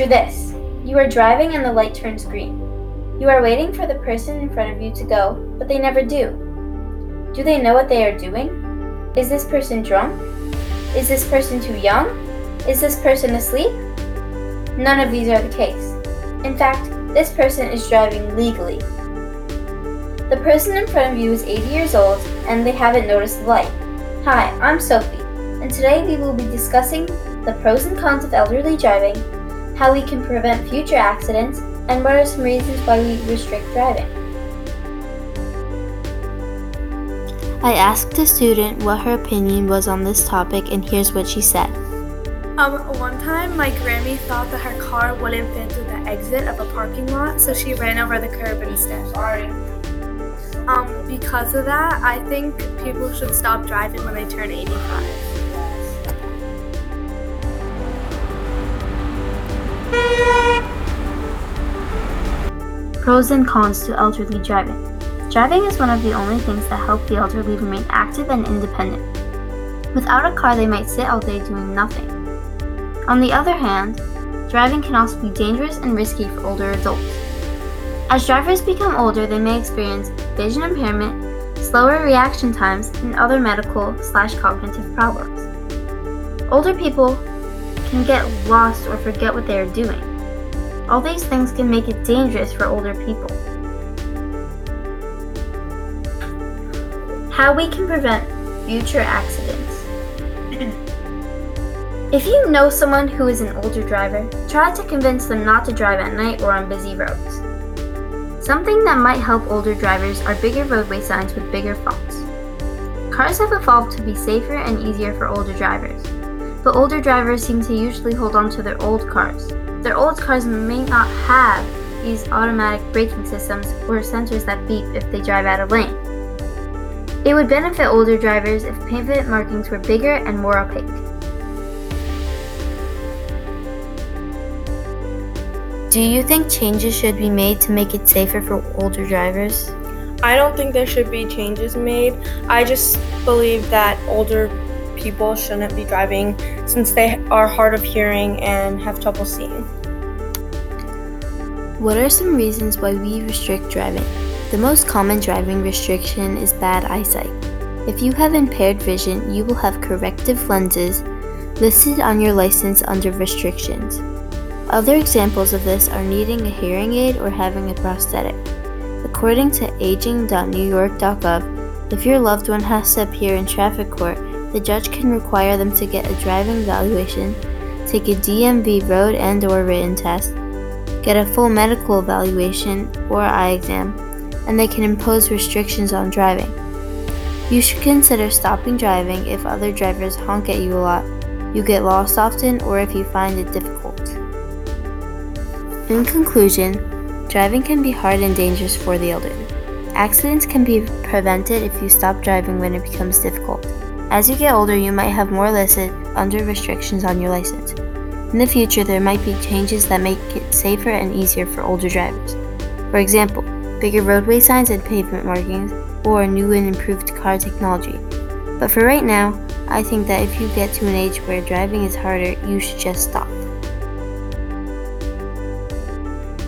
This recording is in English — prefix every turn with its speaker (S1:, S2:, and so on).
S1: Picture this you are driving and the light turns green. You are waiting for the person in front of you to go, but they never do. Do they know what they are doing? Is this person drunk? Is this person too young? Is this person asleep? None of these are the case. In fact, this person is driving legally. The person in front of you is 80 years old and they haven't noticed the light. Hi, I'm Sophie, and today we will be discussing the pros and cons of elderly driving, how we can prevent future accidents, and what are some reasons why we restrict driving.
S2: I asked a student what her opinion was on this topic, and here's what she said.
S3: Um, one time my Grammy thought that her car wouldn't fit through the exit of a parking lot, so she ran over the curb instead. Sorry. Um, because of that, I think people should stop driving when they turn 85.
S2: Pros and cons to elderly driving. Driving is one of the only things that help the elderly remain active and independent. Without a car, they might sit all day doing nothing. On the other hand, driving can also be dangerous and risky for older adults. As drivers become older, they may experience vision impairment, slower reaction times, and other medical slash cognitive problems. Older people can get lost or forget what they are doing. All these things can make it dangerous for older people. How we can prevent future accidents. if you know someone who is an older driver, try to convince them not to drive at night or on busy roads. Something that might help older drivers are bigger roadway signs with bigger fonts. Cars have evolved to be safer and easier for older drivers, but older drivers seem to usually hold on to their old cars, their old cars may not have these automatic braking systems or sensors that beep if they drive out of lane. It would benefit older drivers if pavement markings were bigger and more opaque. Do you think changes should be made to make it safer for older drivers?
S3: I don't think there should be changes made. I just believe that older people shouldn't be driving since they are hard of hearing and have trouble seeing.
S2: What are some reasons why we restrict driving? The most common driving restriction is bad eyesight. If you have impaired vision, you will have corrective lenses listed on your license under restrictions. Other examples of this are needing a hearing aid or having a prosthetic. According to aging.newyork.gov, if your loved one has to appear in traffic court, the judge can require them to get a driving evaluation, take a DMV road and or written test, get a full medical evaluation or eye exam, and they can impose restrictions on driving. You should consider stopping driving if other drivers honk at you a lot, you get lost often, or if you find it difficult. In conclusion, driving can be hard and dangerous for the elderly. Accidents can be prevented if you stop driving when it becomes difficult. As you get older, you might have more listed under restrictions on your license. In the future, there might be changes that make it safer and easier for older drivers. For example, bigger roadway signs and pavement markings, or new and improved car technology. But for right now, I think that if you get to an age where driving is harder, you should just stop.